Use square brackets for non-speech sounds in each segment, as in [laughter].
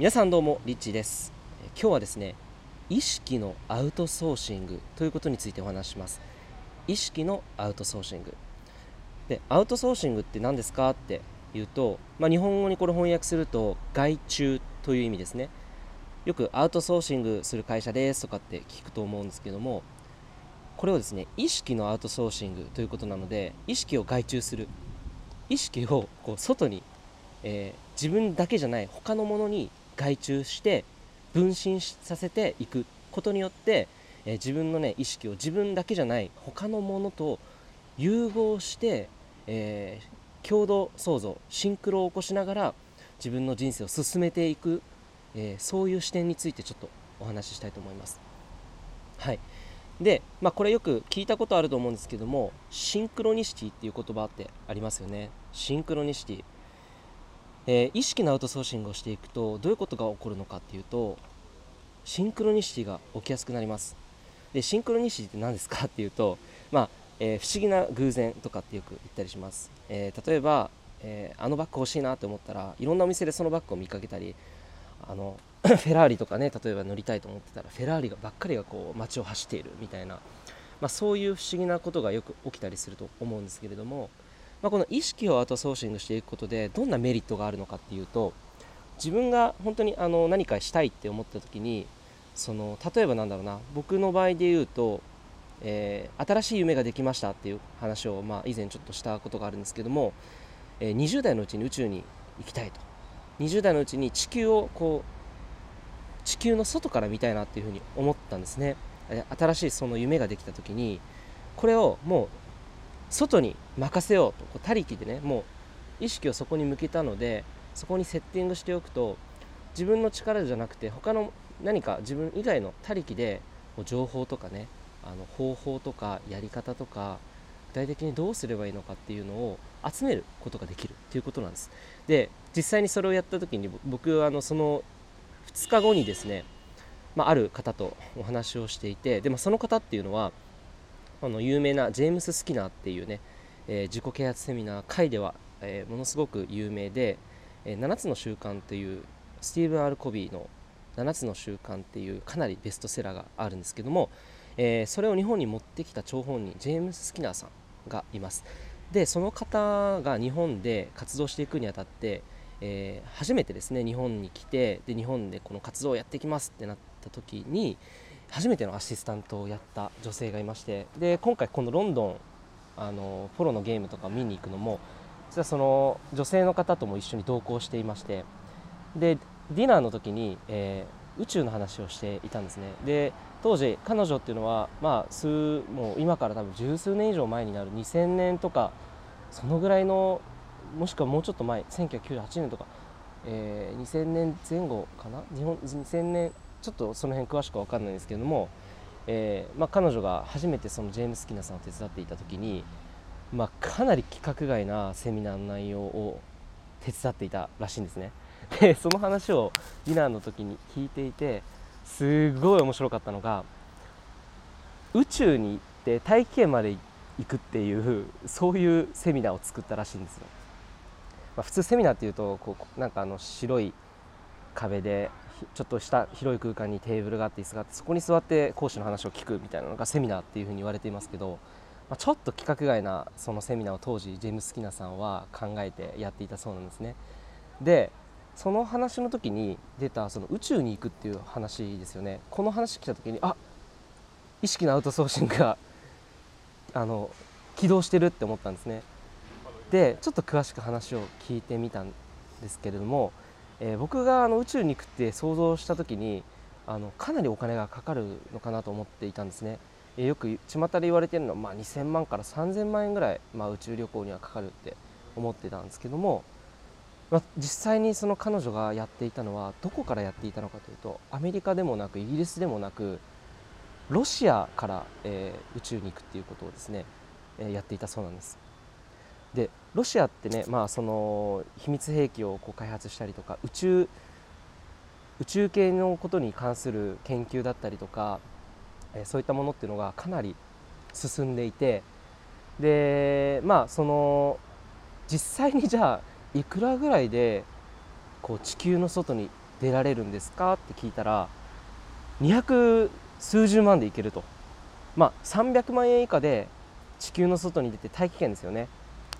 皆さんどうもリッチです。今日はですね意識のアウトソーシングということについてお話します。意識のアウトソーシング。でアウトソーシングって何ですかっていうと、まあ、日本語にこれ翻訳すると外注という意味ですね。よくアウトソーシングする会社ですとかって聞くと思うんですけどもこれをですね意識のアウトソーシングということなので意識を外注する。意識をこう外に、えー、自分だけじゃない他のものに外注して分身させていくことによって、えー、自分のね意識を自分だけじゃない他のものと融合して、えー、共同創造シンクロを起こしながら自分の人生を進めていく、えー、そういう視点についてちょっとお話ししたいと思います。はい。で、まあ、これよく聞いたことあると思うんですけどもシンクロニシティっていう言葉ってありますよね。シンクロニシティ、えー、意識のアウトソーシングをしていくとどういうことが起こるのかっていうとシンクロニシティが起きやすくなります。でシンクロニシティって何ですかっていうと、まあえー、不思議な偶然とかってよく言ったりします、えー、例えば、えあのバッグ欲しいなって思ったらいろんなお店でそのバッグを見かけたりあの [coughs] フェラーリとかね例えば乗りたいと思ってたらフェラーリがばっかりがこう街を走っているみたいな、まあ、そういう不思議なことがよく起きたりすると思うんですけれども、まあ、この意識をアウトソーシングしていくことでどんなメリットがあるのかっていうと自分が本当にあの何かしたいって思った時にその例えばなんだろうな僕の場合で言うと、えー、新しい夢ができましたっていう話を、まあ、以前ちょっとしたことがあるんですけども、えー、20代のうちに宇宙に行きたいと。20代のうちに地球をこう地球の外から見たいなっていうふうに思ったんですね。新しいその夢ができた時にこれをもう外に任せようとこう他力でねもう意識をそこに向けたのでそこにセッティングしておくと自分の力じゃなくて他の何か自分以外の他力で情報とかねあの方法とかやり方とか具体的にどうすればいいのかっていうのを集めることができるっていうことなんです。で実際にそれをやった時に僕はあのその2日後にですね、まあ、ある方とお話をしていてで、もその方っていうのはあの有名なジェームス・スキナーっていうね、えー、自己啓発セミナー会では、えー、ものすごく有名で「えー、7つの習慣」というスティーブン・アルコビーの「7つの習慣」っていうかなりベストセラーがあるんですけども、え、それを日本に持ってきた張本人ジェームス・スキナーさんがいます。でその方が日本で活動していくにあたってえ、初めてですね日本に来てで日本でこの活動をやっていきますってなった時に初めてのアシスタントをやった女性がいましてで今回このロンドンあのポロのゲームとか見に行くのも実はその女性の方とも一緒に同行していましてでディナーの時に、えー、宇宙の話をしていたんですね。で当時彼女っていうのはまあ数もう今から多分十数年以上前になる2000年とかそのぐらいのもしくはもうちょっと前1998年とか、えー、2000年前後かな？日本2000年ちょっとその辺詳しくは分かんないんですけれども、えーまあ、彼女が初めてそのジェームス・キナさんを手伝っていた時に、まあ、かなり規格外なセミナーの内容を手伝っていたらしいんですね。[laughs] でその話をディナーの時に聞いていてすごい面白かったのが宇宙に行って大気圏まで行くっていうそういうセミナーを作ったらしいんですよ。まあ、普通セミナーっていうとこうなんかあの白い壁でちょっとした広い空間にテーブルがあって椅子があってそこに座って講師の話を聞くみたいなのがセミナーっていうふうに言われていますけど、まあ、ちょっと規格外なそのセミナーを当時ジェームス・キナさんは考えてやっていたそうなんですね。でその話の時に出たその宇宙に行くっていう話ですよねこの話来た時にあ意識のアウトソーシングがあの起動してるって思ったんですねでちょっと詳しく話を聞いてみたんですけれども、えー、僕があの宇宙に行くって想像した時にあのかなりお金がかかるのかなと思っていたんですね、えー、よく巷で言われてるのは、まあ、2000万から3000万円ぐらい、まあ、宇宙旅行にはかかるって思ってたんですけども、まあ、実際にその彼女がやっていたのはどこからやっていたのかというとアメリカでもなくイギリスでもなくロシアから、えー、宇宙に行くっていうことをですね、えー、やっていたそうなんです。でロシアってね、まあ、その秘密兵器をこう開発したりとか宇宙宇宙系のことに関する研究だったりとか、えそういったものっていうのがかなり進んでいてでまあその実際にじゃあいくらぐらいでこう地球の外に出られるんですか？って聞いたら200数十万でいけると。まあ300万円以下で地球の外に出て大気圏ですよね。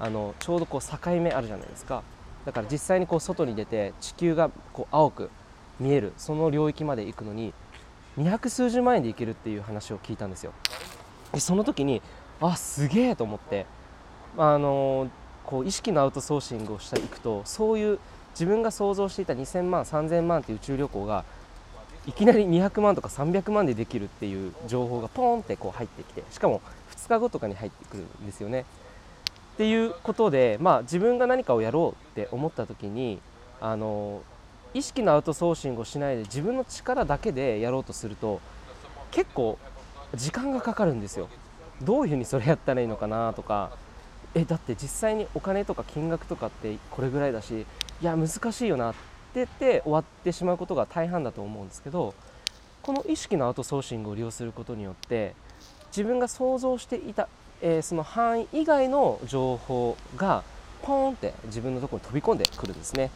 あのちょうどこう境目あるじゃないですかだから実際にこう外に出て地球がこう青く見えるその領域まで行くのに200数十万円で行けるっていう話を聞いたんですよでその時にあすげえと思ってあのこう意識のアウトソーシングをしていくとそういう自分が想像していた2000万3000万っていう宇宙旅行がいきなり200万とか300万でできるっていう情報がポンってこう入ってきてしかも2日後とかに入ってくるんですよね。っていうことで、まあ、自分が何かをやろうって思った時にあの意識のアウトソーシングをしないで自分の力だけでやろうとすると結構時間がかかるんですよ。どういうふうにそれやったらいいのかなとかえだって実際にお金とか金額とかってこれぐらいだしいや難しいよなって言って終わってしまうことが大半だと思うんですけどこの意識のアウトソーシングを利用することによって自分が想像していた、えー、その範囲以外の情報がポーンって自分のところに飛び込んでくるんですね。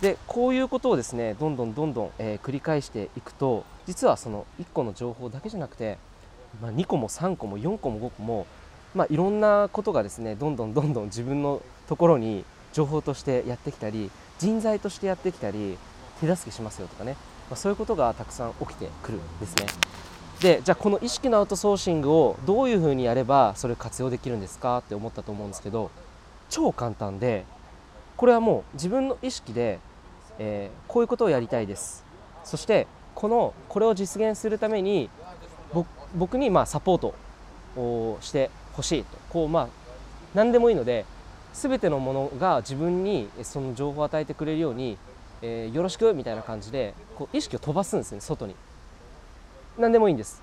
でこういうことをですねどんどんどんどん、えー、繰り返していくと実はその1個の情報だけじゃなくて、まあ、2個も3個も4個も5個もまあ、いろんなことがですねどんどんどんどん自分のところに情報としてやってきたり人材としてやってきたり手助けしますよとかね、まあ、そういうことがたくさん起きてくるんですね。でじゃあこの意識のアウトソーシングをどういうふうにやればそれ活用できるんですかって思ったと思うんですけど超簡単でこれはもう自分の意識で、えー、こういうことをやりたいです。そしてこのこれを実現するために僕にまあサポートをしてほしいと。こうまあ何でもいいので全てのものが自分にその情報を与えてくれるように、えー、よろしくみたいな感じでこう意識を飛ばすんですね外に。何でもいいんです。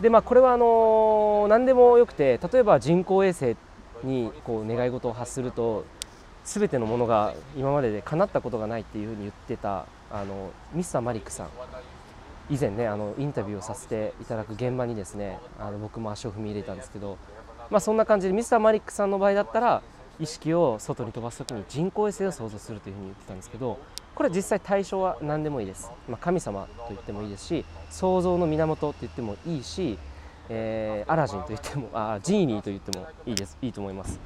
でまあこれはあの、何でもよくて例えば人工衛星にこう願い事を発すると全てのものが今までで叶ったことがないっていうふうに言ってたあのミスターマリックさん。以前ねあのインタビューをさせていただく現場にですねあの僕も足を踏み入れたんですけど、まあ、そんな感じでミスターマリックさんの場合だったら意識を外に飛ばす時に人工衛星を想像するというふうに言ってたんですけどこれは実際対象は何でもいいです、まあ、神様と言ってもいいですし創造の源と言ってもいいし、えー、アラジンと言ってもあジーニーと言ってもいいです。いいと思います。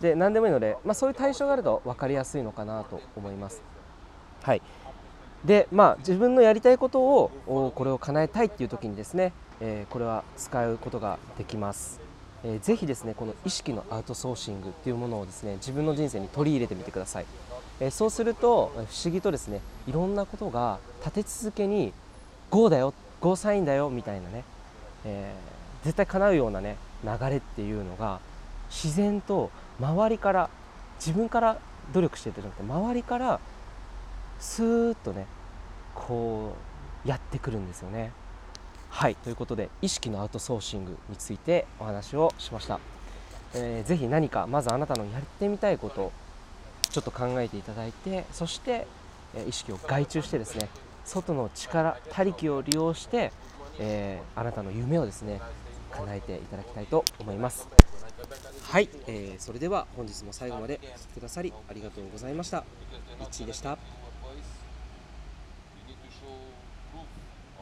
で何でもいいので、まあ、そういう対象があると分かりやすいのかなと思います。はい。でまあ自分のやりたいことをこれを叶えたいっていう時にですね、えー、これは使うことができます、えー、ぜひですねこの意識のアウトソーシングっていうものをですね自分の人生に取り入れてみてください、え、そうすると不思議とですねいろんなことが立て続けに GO だよ GO サインだよみたいなね、えー、絶対叶うようなね流れっていうのが自然と周りから自分から努力してるじゃなくて周りからスーッとねこうやってくるんですよね。はいということで意識のアウトソーシングについてお話をしました。えー、ぜひ何かまずあなたのやってみたいことちょっと考えていただいてそして、え、意識を外注してですね外の力他力を利用して、えー、あなたの夢をですね叶えていただきたいと思います。はい、えー、それでは本日も最後までお聴きくださりありがとうございました。いっちーでした。